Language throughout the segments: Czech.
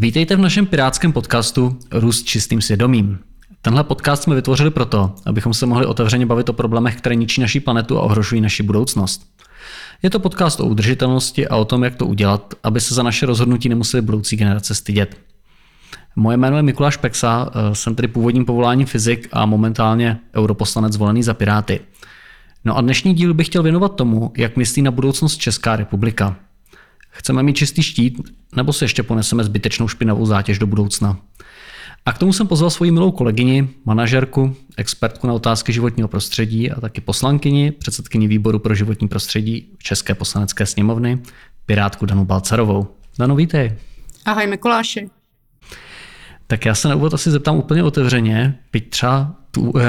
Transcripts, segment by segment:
Vítejte v našem pirátském podcastu Růst čistým svědomím. Tenhle podcast jsme vytvořili proto, abychom se mohli otevřeně bavit o problémech, které ničí naši planetu a ohrožují naši budoucnost. Je to podcast o udržitelnosti a o tom, jak to udělat, aby se za naše rozhodnutí nemuseli budoucí generace stydět. Moje jméno je Mikuláš Peksa, eh, jsem tedy původním povoláním fyzik a momentálně europoslanec zvolený za Piráty. No a dnešní díl bych chtěl věnovat tomu, jak myslí na budoucnost Česká republika. Chceme mít čistý štít, nebo se ještě poneseme zbytečnou špinavou zátěž do budoucna? A k tomu jsem pozval svoji milou kolegyni, manažerku, expertku na otázky životního prostředí a taky poslankyni, předsedkyni výboru pro životní prostředí České poslanecké sněmovny, pirátku Danu Balcarovou. Danu, vítej. Ahoj Mikuláši. Tak já se na úvod asi zeptám úplně otevřeně, byť třeba tu uh,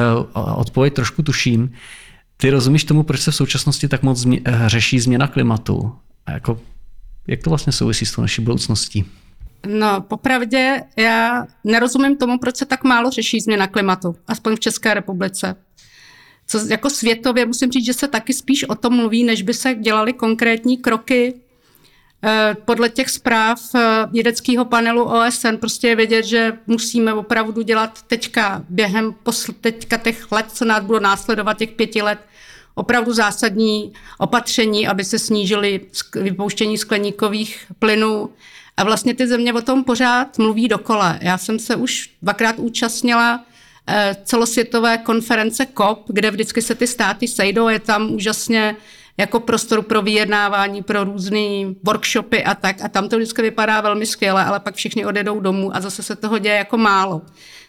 odpověď trošku tuším. Ty rozumíš tomu, proč se v současnosti tak moc změ, uh, řeší změna klimatu? A jako, jak to vlastně souvisí s tou naší budoucností? No, popravdě já nerozumím tomu, proč se tak málo řeší změna klimatu, aspoň v České republice. Co jako světově musím říct, že se taky spíš o tom mluví, než by se dělaly konkrétní kroky. Eh, podle těch zpráv eh, vědeckého panelu OSN prostě je vědět, že musíme opravdu dělat teďka během posl- teďka těch let, co nás budou následovat, těch pěti let, opravdu zásadní opatření, aby se snížily vypouštění skleníkových plynů, a vlastně ty země o tom pořád mluví dokola. Já jsem se už dvakrát účastnila eh, celosvětové konference COP, kde vždycky se ty státy sejdou, je tam úžasně jako prostor pro vyjednávání, pro různé workshopy a tak. A tam to vždycky vypadá velmi skvěle, ale pak všichni odjedou domů a zase se toho děje jako málo.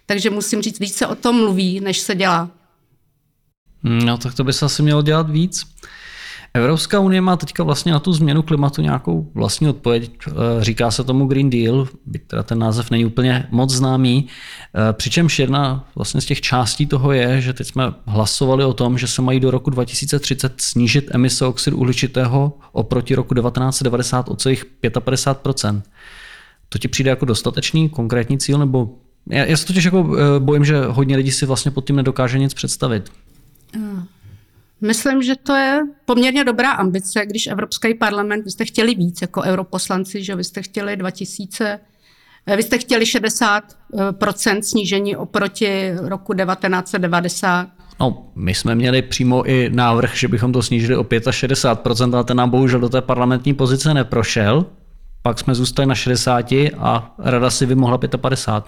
Takže musím říct, víc se o tom mluví, než se dělá. No tak to by se asi mělo dělat víc. Evropská unie má teďka vlastně na tu změnu klimatu nějakou vlastní odpověď. Eh, říká se tomu Green Deal, byť teda ten název není úplně moc známý. Eh, přičemž jedna vlastně z těch částí toho je, že teď jsme hlasovali o tom, že se mají do roku 2030 snížit emise oxidu uhličitého oproti roku 1990 o celých 55 To ti přijde jako dostatečný konkrétní cíl, nebo já, já se totiž jako eh, bojím, že hodně lidí si vlastně pod tím nedokáže nic představit. Uh. Myslím, že to je poměrně dobrá ambice, když Evropský parlament, vy jste chtěli víc jako europoslanci, že vy jste chtěli 2000, eh, vy jste chtěli 60% eh, snížení oproti roku 1990. No, my jsme měli přímo i návrh, že bychom to snížili o 65%, ale ten nám bohužel do té parlamentní pozice neprošel. Pak jsme zůstali na 60 a rada si vymohla 55.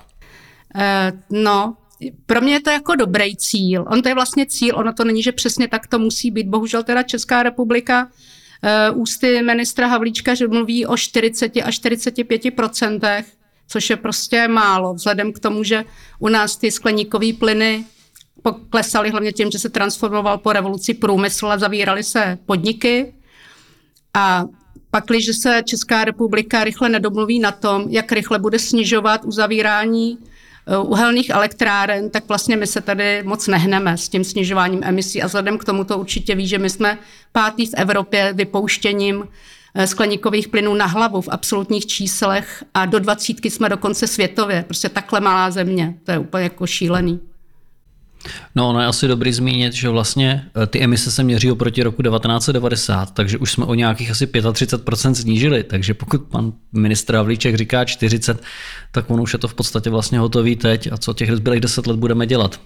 Eh, no, pro mě je to jako dobrý cíl. On to je vlastně cíl, ono to není, že přesně tak to musí být. Bohužel teda Česká republika uh, ústy ministra Havlíčka, že mluví o 40 až 45 procentech, což je prostě málo, vzhledem k tomu, že u nás ty skleníkové plyny poklesaly hlavně tím, že se transformoval po revoluci průmysl a zavíraly se podniky. A pak, když se Česká republika rychle nedomluví na tom, jak rychle bude snižovat uzavírání uhelných elektráren, tak vlastně my se tady moc nehneme s tím snižováním emisí a vzhledem k tomu to určitě ví, že my jsme pátý v Evropě vypouštěním eh, skleníkových plynů na hlavu v absolutních číslech a do dvacítky jsme dokonce světově. Prostě takhle malá země. To je úplně jako šílený. No, ono je asi dobrý zmínit, že vlastně eh, ty emise se měří oproti roku 1990, takže už jsme o nějakých asi 35% snížili, takže pokud pan ministr Havlíček říká 40, tak ono už je to v podstatě vlastně hotový teď a co těch zbylých 10 let budeme dělat.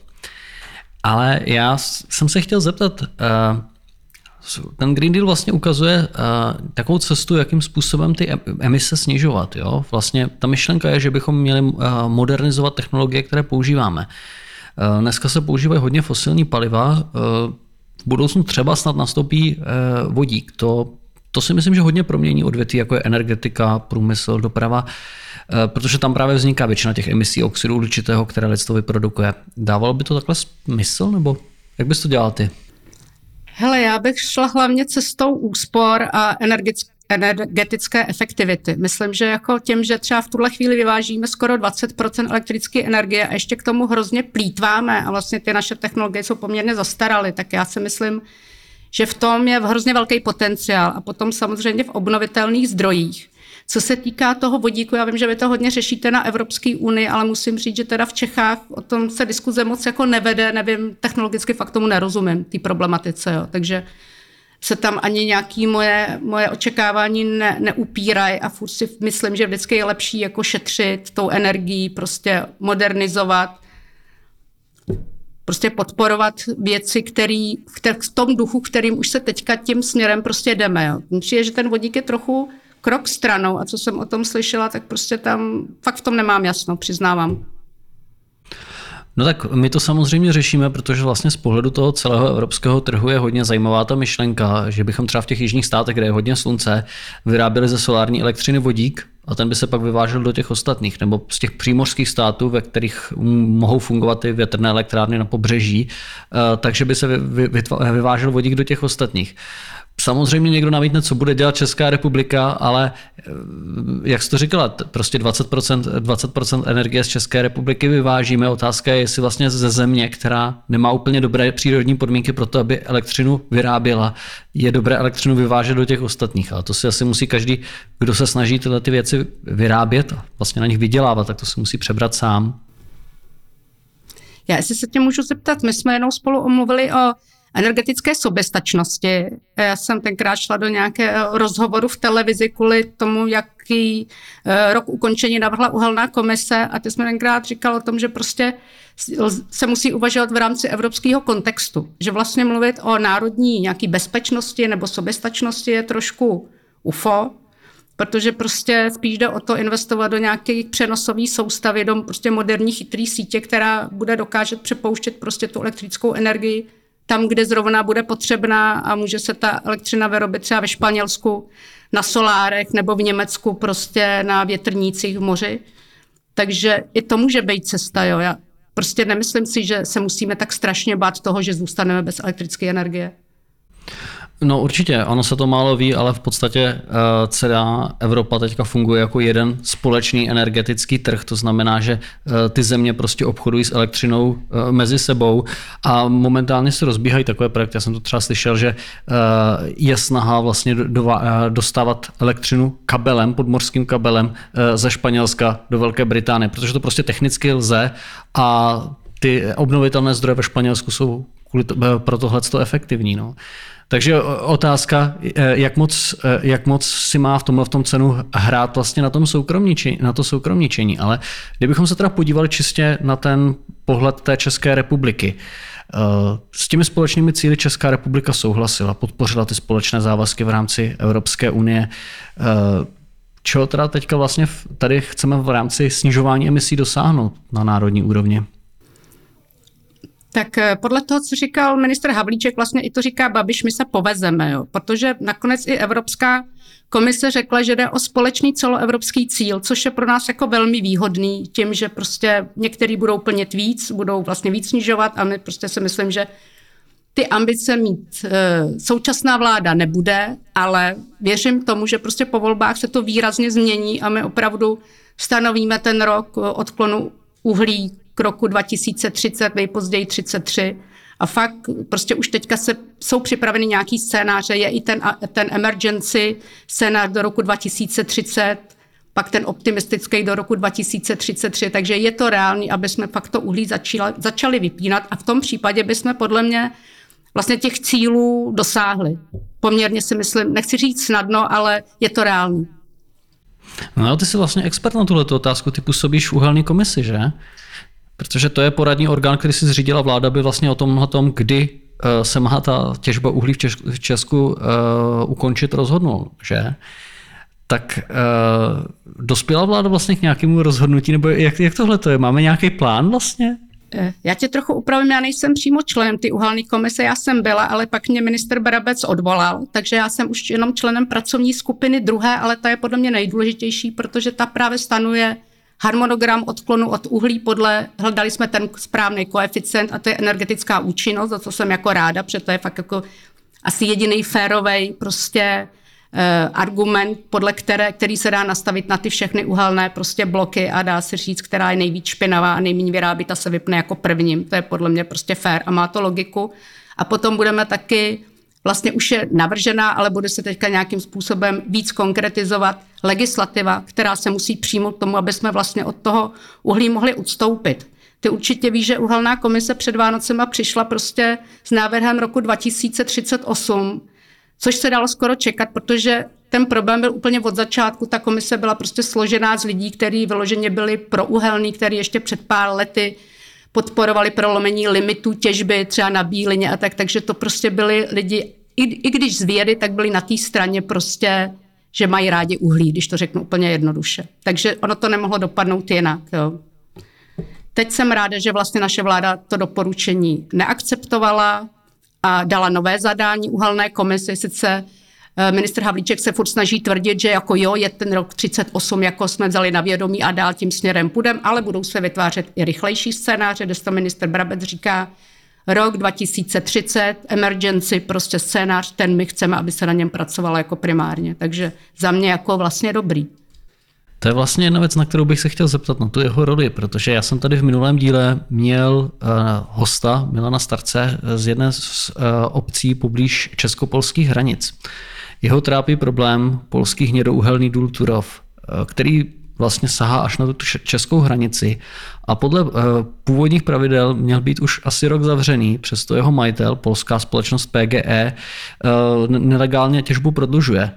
Ale já jsem se chtěl zeptat, eh, ten Green Deal vlastně ukazuje eh, takovou cestu, jakým způsobem ty emise snižovat. Jo? Vlastně ta myšlenka je, že bychom měli modernizovat technologie, které používáme. Eh, dneska se používají hodně fosilní paliva. Eh, v budoucnu třeba snad nastoupí eh, vodík. To, to si myslím, že hodně promění odvětví, jako je energetika, průmysl, doprava, protože tam právě vzniká většina těch emisí oxidu uhličitého, které lidstvo vyprodukuje. Dávalo by to takhle smysl, nebo jak bys to dělal ty? Hele, já bych šla hlavně cestou úspor a energetické energetické efektivity. Myslím, že jako tím, že třeba v tuhle chvíli vyvážíme skoro 20% elektrické energie a ještě k tomu hrozně plítváme a vlastně ty naše technologie jsou poměrně zastaraly, tak já si myslím, že v tom je hrozně velký potenciál a potom samozřejmě v obnovitelných zdrojích. Co se týká toho vodíku, já vím, že vy to hodně řešíte na Evropské unii, ale musím říct, že teda v Čechách o tom se diskuze moc jako nevede, nevím, technologicky fakt tomu nerozumím, té problematice, jo. takže se tam ani nějaký moje, moje očekávání ne, neupírají a furt si myslím, že vždycky je lepší jako šetřit tou energií, prostě modernizovat, prostě podporovat věci, který, v tom duchu, kterým už se teďka tím směrem prostě jdeme. Jo. Přijde, že ten vodík je trochu krok stranou a co jsem o tom slyšela, tak prostě tam fakt v tom nemám jasno, přiznávám. No tak my to samozřejmě řešíme, protože vlastně z pohledu toho celého evropského trhu je hodně zajímavá ta myšlenka, že bychom třeba v těch jižních státech, kde je hodně slunce, vyráběli ze solární elektřiny vodík a ten by se pak vyvážel do těch ostatních, nebo z těch přímořských států, ve kterých mohou fungovat ty větrné elektrárny na pobřeží, eh, takže by se vyvážel vodík do těch ostatních. Samozřejmě někdo namítne, co bude dělat Česká republika, ale eh, jak jsi to říkala, prostě 20%, 20% energie z České republiky vyvážíme. Otázka je, jestli vlastně ze země, která nemá úplně dobré přírodní podmínky pro to, aby elektřinu vyráběla, je dobré elektřinu vyvážet do těch ostatních. Ale to si asi musí každý, kdo se snaží tyhle ty věci vyrábět a vlastně na nich vydělávat, tak to si musí přebrat sám. Já jestli se tě můžu zeptat, my jsme jenom spolu omluvili o energetické soběstačnosti. Já jsem tenkrát šla do nějakého rozhovoru v televizi kvůli tomu, jaký eh, rok ukončení navrhla uhelná komise a ty jsme tenkrát říkal o tom, že prostě se musí uvažovat v rámci evropského kontextu. Že vlastně mluvit o národní nějaký bezpečnosti nebo soběstačnosti je trošku UFO, protože prostě spíš jde o to investovat do nějaké přenosové soustavy, do prostě moderní chytrý sítě, která bude dokážet přepouštět prostě tu elektrickou energii tam, kde zrovna bude potřebná a může se ta elektřina vyrobit třeba ve Španělsku na solárech nebo v Německu prostě na větrnících v moři. Takže i to může být cesta. Jo. Já prostě nemyslím si, že se musíme tak strašně bát toho, že zůstaneme bez elektrické energie. No určitě, ono se to málo ví, ale v podstatě uh, celá Evropa teďka funguje jako jeden společný energetický trh, to znamená, že uh, ty země prostě obchodují s elektřinou uh, mezi sebou a momentálně se rozbíhají takové projekty. Já jsem to třeba slyšel, že je snaha vlastně do, dostávat elektřinu kabelem, podmorským kabelem ze Španělska do Velké Británie, protože to prostě technicky lze a ty obnovitelné zdroje ve Španělsku jsou kvůli to, pro tohle efektivní. No. Takže otázka, eh, jak moc, eh, jak moc si má v tomhle v tom cenu hrát vlastně na, tom soukromničení, na to soukromničení. Ale kdybychom se teda podívali čistě na ten pohled té České republiky, s těmi společnými cíly Česká republika souhlasila, podpořila ty společné závazky v rámci Evropské unie. Čeho teda teďka vlastně tady chceme v rámci snižování emisí dosáhnout na národní úrovni? Tak eh, podle toho, co říkal ministr Havlíček, vlastně i to říká Babiš, my se povezeme, jo, protože nakonec i Evropská komise řekla, že jde o společný celoevropský cíl, což je pro nás jako velmi výhodný tím, že prostě některý budou plnit víc, budou vlastně víc snižovat a my prostě si myslím, že ty ambice mít e, současná vláda nebude, ale věřím tomu, že prostě po volbách se to výrazně změní a my opravdu stanovíme ten rok odklonu uhlí k roku 2030, nejpozději 33. A fakt prostě už teďka se, jsou připraveny nějaký scénáře, je i ten, ten emergency scénář do roku 2030, pak ten optimistický do roku 2033, takže je to reálný, aby jsme fakt to uhlí začali, začali vypínat a v tom případě bychom podle mě vlastně těch cílů dosáhli. Poměrně si myslím, nechci říct snadno, ale je to reálný. No ty jsi vlastně expert na tuhle otázku, ty působíš v uhelné komisi, že? Protože to je poradní orgán, který si zřídila vláda, by vlastně o tom, tom kdy eh, se má ta těžba uhlí v Česku uh, ukončit, rozhodnul, že? Tak uh, dospěla vláda vlastně k nějakému rozhodnutí, nebo jak, jak tohle to je? Máme nějaký plán vlastně? Já tě trochu upravím, já nejsem přímo členem ty uhelné komise, já jsem byla, ale pak mě minister Barabec odvolal, takže já jsem už jenom členem pracovní skupiny druhé, ale ta je podle mě nejdůležitější, protože ta právě stanuje harmonogram odklonu od uhlí podle, hledali jsme ten správný koeficient a to je energetická účinnost, za co jsem jako ráda, protože to je fakt jako asi jediný férový prostě uh, argument, podle které, který se dá nastavit na ty všechny uhelné prostě bloky a dá se říct, která je nejvíc špinavá a nejméně vyrábí, ta se vypne jako prvním. To je podle mě prostě fér a má to logiku. A potom budeme taky vlastně už je navržená, ale bude se teďka nějakým způsobem víc konkretizovat legislativa, která se musí přijmout tomu, aby jsme vlastně od toho uhlí mohli odstoupit. Ty určitě víš, že uhelná komise před Vánocema přišla prostě s návrhem roku 2038, což se dalo skoro čekat, protože ten problém byl úplně od začátku. Ta komise byla prostě složená z lidí, kteří vyloženě byli prouhelní, kteří ještě před pár lety podporovali prolomení limitů těžby třeba na Bílině a tak, takže to prostě byli lidi, i, i když z vědy, tak byli na té straně prostě, že mají rádi uhlí, když to řeknu úplně jednoduše. Takže ono to nemohlo dopadnout jinak. Jo. Teď jsem ráda, že vlastně naše vláda to doporučení neakceptovala a dala nové zadání uhelné komisi. Sice eh, ministr Havlíček se furt snaží tvrdit, že jako jo, je ten rok 38, jako jsme vzali na vědomí a dál tím směrem půjdem, ale budou se vytvářet i rychlejší scénáře, kde to minister Brabec říká, rok 2030, emergency, prostě scénář, ten my chceme, aby se na něm pracovalo jako primárně. Takže za mě jako vlastně dobrý. To je vlastně jedna věc, na kterou bych se chtěl zeptat, na tu jeho roli, protože já jsem tady v minulém díle měl uh, hosta Milana Starce z jedné z obcí poblíž českopolských hranic. Jeho trápí problém polský hnědouhelný důl Turov, uh, který vlastně sahá až na tu českou hranici a podle uh, původních pravidel měl být už asi rok zavřený, přesto jeho majitel, polská společnost PGE, uh, nelegálně těžbu prodlužuje.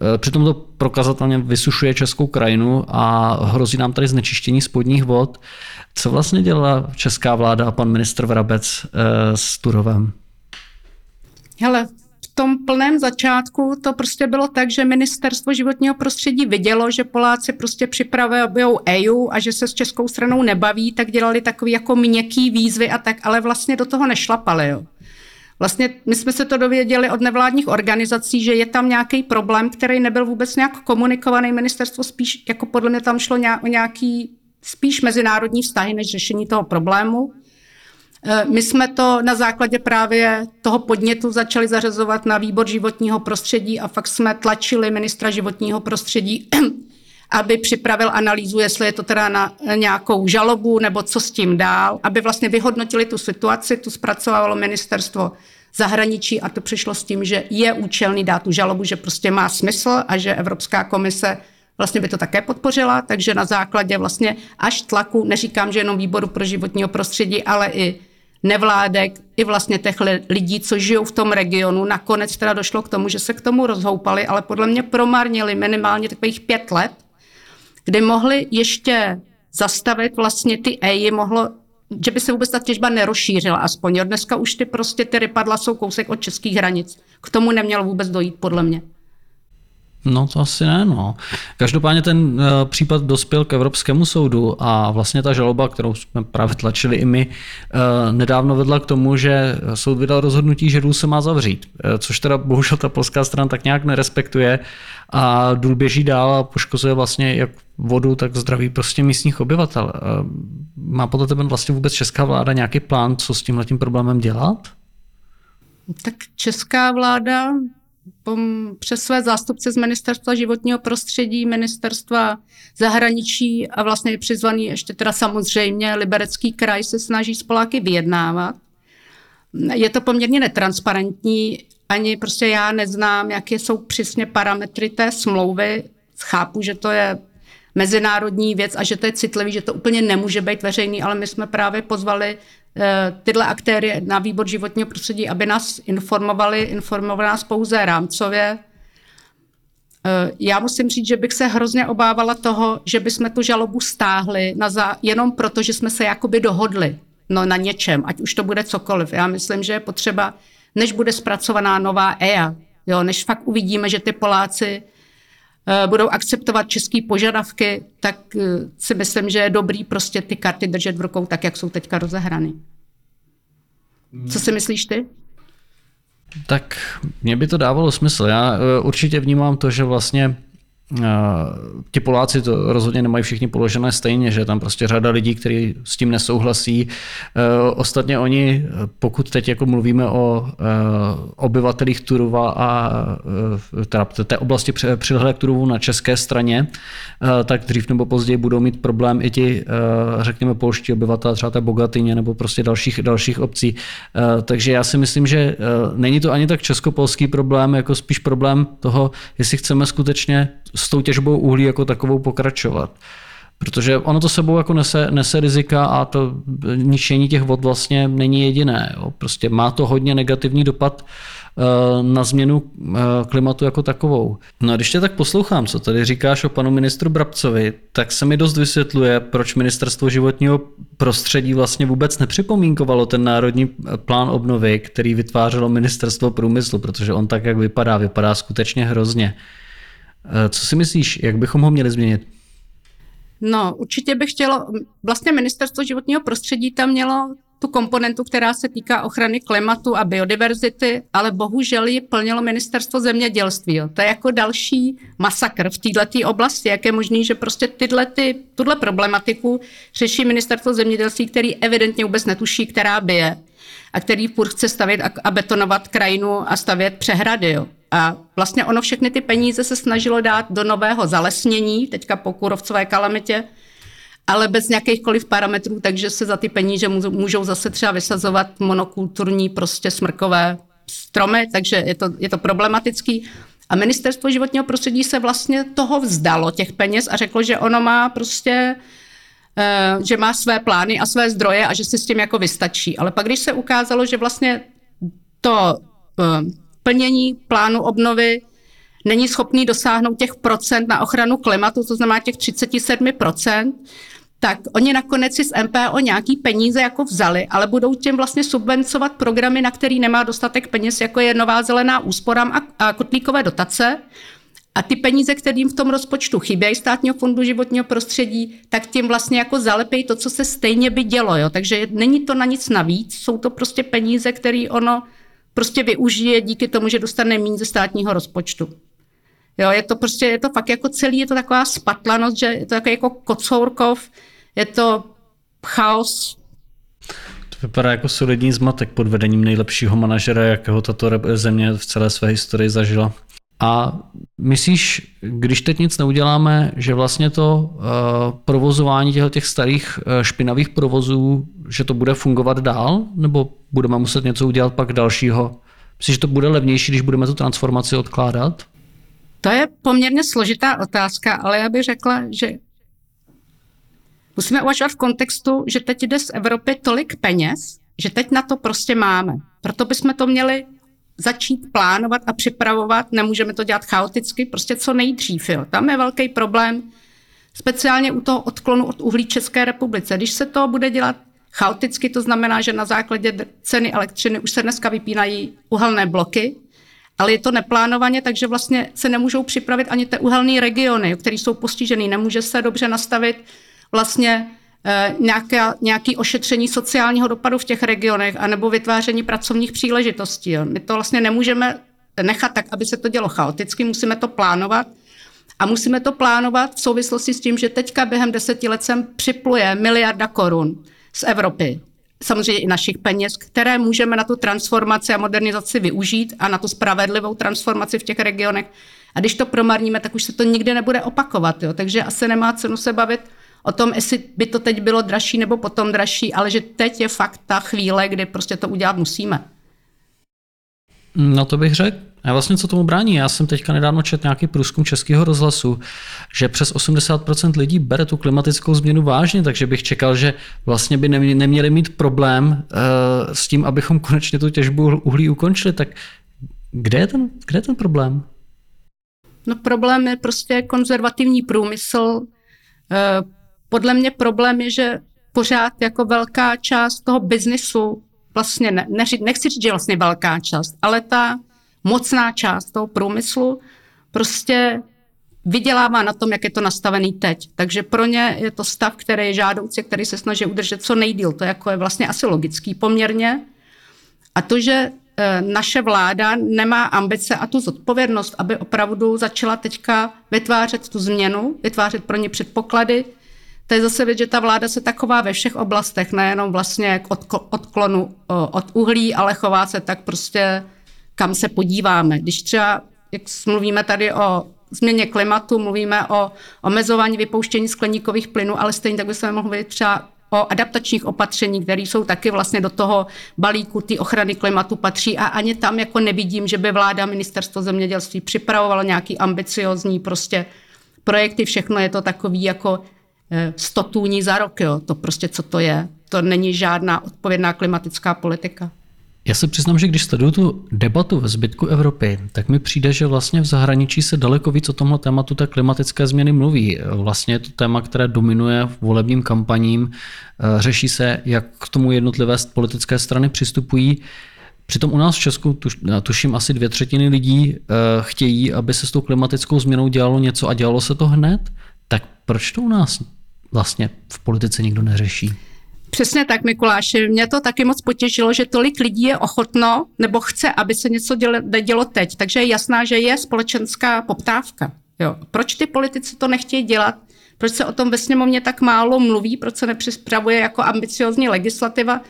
Eh, přitom to prokazatelně vysušuje českou krajinu a hrozí nám tady znečištění spodních vod. Co vlastně dělala česká vláda a pan ministr Vrabec eh, s Turovem? Hele, tom plném začátku to prostě bylo tak, že ministerstvo životního prostředí vidělo, že Poláci prostě připravují EU a že se s českou stranou nebaví, tak dělali takový jako měkký výzvy a tak, ale vlastně do toho nešlapali. Jo. Vlastně my jsme se to dověděli od nevládních organizací, že je tam nějaký problém, který nebyl vůbec nějak komunikovaný. Ministerstvo spíš, jako podle mě tam šlo o nějaký spíš mezinárodní vztahy než řešení toho problému. E, my jsme to na základě právě toho podnětu začali zařazovat na výbor životního prostředí a fakt jsme tlačili ministra životního prostředí, aby připravil analýzu, jestli je to teda na nějakou žalobu nebo co s tím dál, aby vlastně vyhodnotili tu situaci, tu zpracovalo ministerstvo zahraničí a to přišlo s tím, že je účelný dát tu žalobu, že prostě má smysl a že Evropská komise vlastně by to také podpořila, takže na základě vlastně až tlaku, neříkám, že jenom výboru pro životního prostředí, ale i nevládek, i vlastně těch lidí, co žijou v tom regionu, nakonec teda došlo k tomu, že se k tomu rozhoupali, ale podle mě promarnili minimálně takových pět let, kdy mohli ještě zastavit vlastně ty EI, mohlo že by se vůbec ta těžba nerozšířila aspoň. Dneska už ty prostě ty rypadla jsou kousek od českých hranic. K tomu nemělo vůbec dojít, podle mě. No to asi ne, no. Každopádně ten uh, případ dospěl k Evropskému soudu a vlastně ta žaloba, kterou jsme právě tlačili i my, uh, nedávno vedla k tomu, že soud vydal rozhodnutí, že důl se má zavřít, uh, což teda bohužel ta polská strana tak nějak nerespektuje a důl běží dál a poškozuje vlastně jak vodu, tak zdraví prostě místních obyvatel. Má podle tebe vlastně vůbec česká vláda nějaký plán, co s tímhle tím problémem dělat? Tak česká vláda přes své zástupce z Ministerstva životního prostředí, Ministerstva zahraničí a vlastně je přizvaný ještě teda samozřejmě Liberecký kraj se snaží s Poláky vyjednávat. Je to poměrně netransparentní, ani prostě já neznám, jaké jsou přesně parametry té smlouvy. Chápu, že to je mezinárodní věc a že to je citlivý, že to úplně nemůže být veřejný, ale my jsme právě pozvali tyhle aktéry na výbor životního prostředí, aby nás informovali, informovali nás pouze rámcově. Eh, já musím říct, že bych se hrozně obávala toho, že bychom tu žalobu stáhli na za, jenom proto, že jsme se jakoby dohodli no, na něčem, ať už to bude cokoliv. Já myslím, že je potřeba, než bude zpracovaná nová EA, jo, než fakt uvidíme, že ty Poláci Eh, budou akceptovat české požadavky, tak eh, si myslím, že je dobrý prostě ty karty držet v rukou tak, jak jsou teďka rozehrany. Co si myslíš ty? Tak mě by to dávalo smysl. Já eh, určitě vnímám to, že vlastně ti Poláci to rozhodně nemají všichni položené stejně, že tam prostě řada lidí, kteří s tím nesouhlasí. Ostatně oni, pokud teď jako mluvíme o obyvatelích Turova a teda té oblasti přilehlé k Turovu na české straně, tak dřív nebo později budou mít problém i ti, řekněme, polští obyvatelé, třeba té Bogatyně nebo prostě dalších, dalších obcí. Takže já si myslím, že není to ani tak českopolský problém, jako spíš problém toho, jestli chceme skutečně s tou těžbou uhlí jako takovou pokračovat. Protože ono to sebou jako nese, nese rizika a to ničení těch vod vlastně není jediné. Jo. Prostě má to hodně negativní dopad Eh, na změnu eh, klimatu jako takovou. No a když tě tak poslouchám, co tady říkáš o panu ministru Brabcovi, tak se mi dost vysvětluje, proč ministerstvo životního prostředí vlastně vůbec nepřipomínkovalo ten národní plán obnovy, který vytvářelo ministerstvo průmyslu, protože on tak, jak vypadá, vypadá skutečně hrozně. Eh, co si myslíš, jak bychom ho měli změnit? No, určitě bych chtělo, vlastně ministerstvo životního prostředí tam mělo tu komponentu, která se týká ochrany klimatu a biodiverzity, ale bohužel ji plnilo ministerstvo zemědělství. Jo. To je jako další masakr v této oblasti. Jak je možný, že prostě tyhle, ty, tuhle problematiku řeší ministerstvo zemědělství, který evidentně vůbec netuší, která by je a který furt chce stavět a, betonovat krajinu a stavět přehrady. Jo. A vlastně ono všechny ty peníze se snažilo dát do nového zalesnění, teďka po kůrovcové kalamitě, ale bez nějakýchkoliv parametrů, takže se za ty peníze můžou zase třeba vysazovat monokulturní prostě smrkové stromy, takže je to, je to problematický. A ministerstvo životního prostředí se vlastně toho vzdalo, těch peněz, a řeklo, že ono má prostě eh, že má své plány a své zdroje a že si s tím jako vystačí. Ale pak, když se ukázalo, že vlastně to eh, plnění plánu obnovy není schopný dosáhnout těch procent na ochranu klimatu, to znamená těch 37 procent, tak oni nakonec si z MPO nějaký peníze jako vzali, ale budou tím vlastně subvencovat programy, na který nemá dostatek peněz, jako je Nová zelená úsporám a, a kotlíkové dotace. A ty peníze, kterým v tom rozpočtu chybějí státního fondu životního prostředí, tak tím vlastně jako zalepějí to, co se stejně by dělo. Jo? Takže není to na nic navíc, jsou to prostě peníze, které ono prostě využije díky tomu, že dostane méně ze státního rozpočtu. Jo, je to prostě, je to fakt jako celý, je to taková spatlanost, že je to jako kocourkov, je to chaos. To vypadá jako solidní zmatek pod vedením nejlepšího manažera, jakého tato země v celé své historii zažila. A myslíš, když teď nic neuděláme, že vlastně to uh, provozování těchto těch starých uh, špinavých provozů, že to bude fungovat dál, nebo budeme muset něco udělat pak dalšího? Myslíš, že to bude levnější, když budeme tu transformaci odkládat? To je poměrně složitá otázka, ale já bych řekla, že musíme uvažovat v kontextu, že teď jde z Evropy tolik peněz, že teď na to prostě máme. Proto bychom to měli začít plánovat a připravovat. Nemůžeme to dělat chaoticky, prostě co nejdřív. Jo. Tam je velký problém, speciálně u toho odklonu od uhlí České republice. Když se to bude dělat chaoticky, to znamená, že na základě ceny elektřiny už se dneska vypínají uhelné bloky, ale je to neplánovaně, takže vlastně se nemůžou připravit ani ty uhelné regiony, které jsou postiženy. Nemůže se dobře nastavit vlastně eh, nějaké, nějaké ošetření sociálního dopadu v těch regionech anebo vytváření pracovních příležitostí. Jo. My to vlastně nemůžeme nechat tak, aby se to dělo chaoticky, musíme to plánovat a musíme to plánovat v souvislosti s tím, že teďka během deseti let sem připluje miliarda korun z Evropy samozřejmě i našich peněz, které můžeme na tu transformaci a modernizaci využít a na tu spravedlivou transformaci v těch regionech. A když to promarníme, tak už se to nikdy nebude opakovat. Jo? Takže asi nemá cenu se bavit o tom, jestli by to teď bylo dražší nebo potom dražší, ale že teď je fakt ta chvíle, kdy prostě to udělat musíme. No to bych řekl. A vlastně co tomu brání? Já jsem teďka nedávno četl nějaký průzkum Českého rozhlasu, že přes 80% lidí bere tu klimatickou změnu vážně, takže bych čekal, že vlastně by neměli mít problém uh, s tím, abychom konečně tu těžbu uhlí ukončili. Tak kde je ten, kde je ten problém? No problém je prostě konzervativní průmysl. Uh, podle mě problém je, že pořád jako velká část toho biznisu, vlastně ne, nechci říct, že vlastně velká část, ale ta mocná část toho průmyslu prostě vydělává na tom, jak je to nastavený teď. Takže pro ně je to stav, který je žádoucí, který se snaží udržet co nejdíl. To jako je vlastně asi logický poměrně. A to, že e, naše vláda nemá ambice a tu zodpovědnost, aby opravdu začala teďka vytvářet tu změnu, vytvářet pro ně předpoklady, to je zase věc, že ta vláda se taková ve všech oblastech, nejenom vlastně k odklonu od uhlí, ale chová se tak prostě kam se podíváme. Když třeba, jak mluvíme tady o změně klimatu, mluvíme o omezování vypouštění skleníkových plynů, ale stejně tak bychom mohli mluvit třeba o adaptačních opatření, které jsou taky vlastně do toho balíku té ochrany klimatu patří a ani tam jako nevidím, že by vláda ministerstvo zemědělství připravovalo nějaký ambiciozní prostě projekty, všechno je to takový jako 100 tůní za rok. Jo. To prostě co to je? To není žádná odpovědná klimatická politika. Já se přiznám, že když sleduju tu debatu ve zbytku Evropy, tak mi přijde, že vlastně v zahraničí se daleko víc o tomhle tématu té klimatické změny mluví. Vlastně je to téma, které dominuje v volebním kampaním. Eh, řeší se, jak k tomu jednotlivé politické strany přistupují. Přitom u nás v Česku, tuš, tuším, asi dvě třetiny lidí eh, chtějí, aby se s tou klimatickou změnou dělalo něco a dělalo se to hned. Tak proč to u nás vlastně v politice nikdo neřeší? Přesně tak, Mikuláši. Mě to taky moc potěšilo, že tolik lidí je ochotno nebo chce, aby se něco dělo, dělo teď. Takže je jasná, že je společenská poptávka. Jo. Proč ty politici to nechtějí dělat? Proč se o tom ve sněmovně tak málo mluví? Proč se nepřispravuje jako ambiciozní legislativa?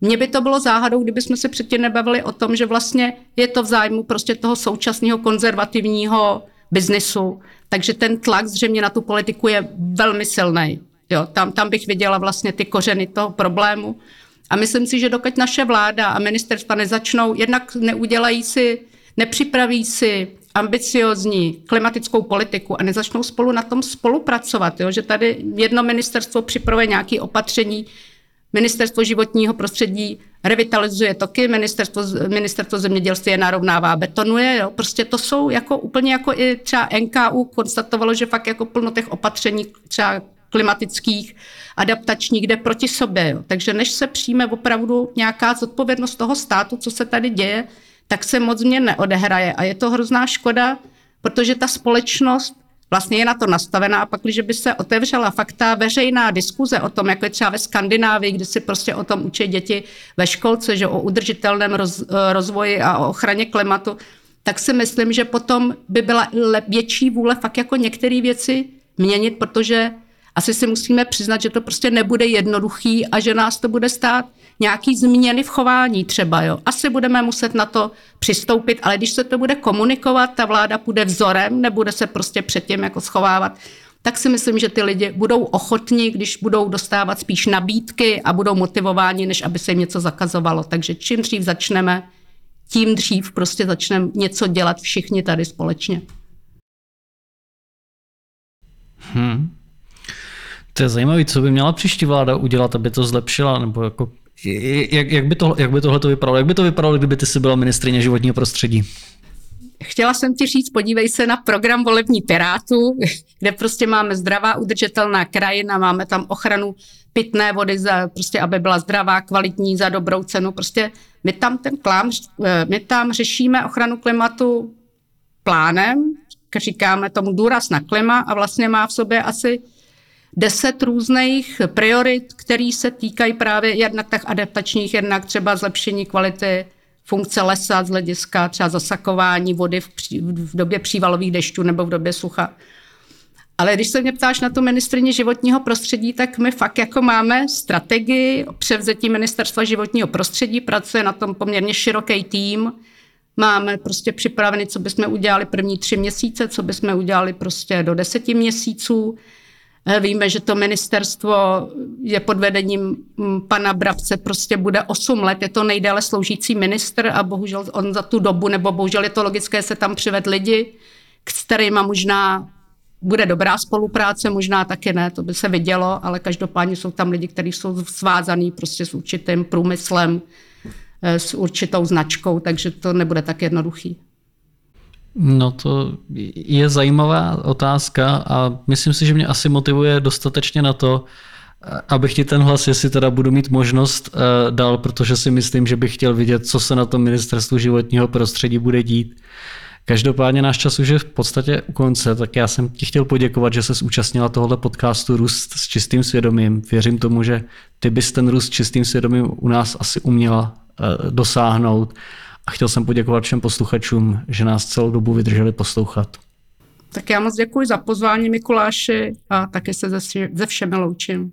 Mně by to bylo záhadou, kdybychom se předtím nebavili o tom, že vlastně je to v zájmu prostě toho současného konzervativního biznisu. Takže ten tlak zřejmě na tu politiku je velmi silný. Jo, tam, tam bych viděla vlastně ty kořeny toho problému. A myslím si, že dokud naše vláda a ministerstva nezačnou, jednak neudělají si, nepřipraví si ambiciozní klimatickou politiku a nezačnou spolu na tom spolupracovat, jo? že tady jedno ministerstvo připravuje nějaké opatření, ministerstvo životního prostředí revitalizuje toky, ministerstvo, ministerstvo zemědělství je narovnává, betonuje, jo? prostě to jsou jako úplně jako i třeba NKU konstatovalo, že fakt jako plno těch opatření třeba klimatických, adaptačních, jde proti sobě. Jo. Takže než se přijme opravdu nějaká zodpovědnost toho státu, co se tady děje, tak se moc mě neodehraje. A je to hrozná škoda, protože ta společnost vlastně je na to nastavená. A pak, když by se otevřela fakta veřejná diskuze o tom, jako je třeba ve Skandinávii, kde si prostě o tom učí děti ve školce, že o udržitelném roz, rozvoji a o ochraně klimatu, tak si myslím, že potom by byla větší vůle fakt jako některé věci měnit, protože asi si musíme přiznat, že to prostě nebude jednoduchý a že nás to bude stát nějaký změny v chování třeba. Jo. Asi budeme muset na to přistoupit, ale když se to bude komunikovat, ta vláda půjde vzorem, nebude se prostě předtím jako schovávat, tak si myslím, že ty lidi budou ochotní, když budou dostávat spíš nabídky a budou motivováni, než aby se jim něco zakazovalo. Takže čím dřív začneme, tím dřív prostě začneme něco dělat všichni tady společně. Hmm. To je zajímavé, co by měla příští vláda udělat, aby to zlepšila, nebo jako, jak, jak, by to, jak by tohle to vypadalo? Jak by to vypadalo, kdyby ty si byla ministrině životního prostředí? Chtěla jsem ti říct, podívej se na program volební Pirátů, kde prostě máme zdravá, udržitelná krajina, máme tam ochranu pitné vody, za, prostě aby byla zdravá, kvalitní, za dobrou cenu. Prostě my tam ten klám, my tam řešíme ochranu klimatu plánem, říkáme tomu důraz na klima a vlastně má v sobě asi deset různých priorit, které se týkají právě jednak tak adaptačních, jednak třeba zlepšení kvality funkce lesa z hlediska třeba zasakování vody v, pří, v době přívalových dešťů nebo v době sucha. Ale když se mě ptáš na tu ministrině životního prostředí, tak my fakt jako máme strategii převzetí ministerstva životního prostředí, pracuje na tom poměrně široký tým, máme prostě připraveny, co bychom udělali první tři měsíce, co bychom udělali prostě do deseti měsíců. Eh, víme, že to ministerstvo je pod vedením mm, pana Brabce, prostě bude 8 let, je to nejdéle sloužící minister a bohužel on za tu dobu, nebo bohužel je to logické, se tam přived lidi, s kterými možná bude dobrá spolupráce, možná taky ne, to by se vidělo, ale každopádně jsou tam lidi, kteří jsou svázaný prostě s určitým průmyslem, eh, s určitou značkou, takže to nebude tak jednoduchý. No to je zajímavá otázka a myslím si, že mě asi motivuje dostatečně na to, abych ti ten hlas, jestli teda budu mít možnost uh, dal, protože si myslím, že bych chtěl vidět, co se na tom ministerstvu životního prostředí bude dít. Každopádně náš čas už je v podstatě u konce, tak já jsem ti chtěl poděkovat, že se zúčastnila tohoto podcastu Růst s čistým svědomím. Věřím tomu, že ty bys ten růst s čistým svědomím u nás asi uměla uh, dosáhnout a chtěl jsem poděkovat všem posluchačům, že nás celou dobu vydrželi poslouchat. Tak já moc děkuji za pozvání Mikuláši a taky se ze všemi loučím.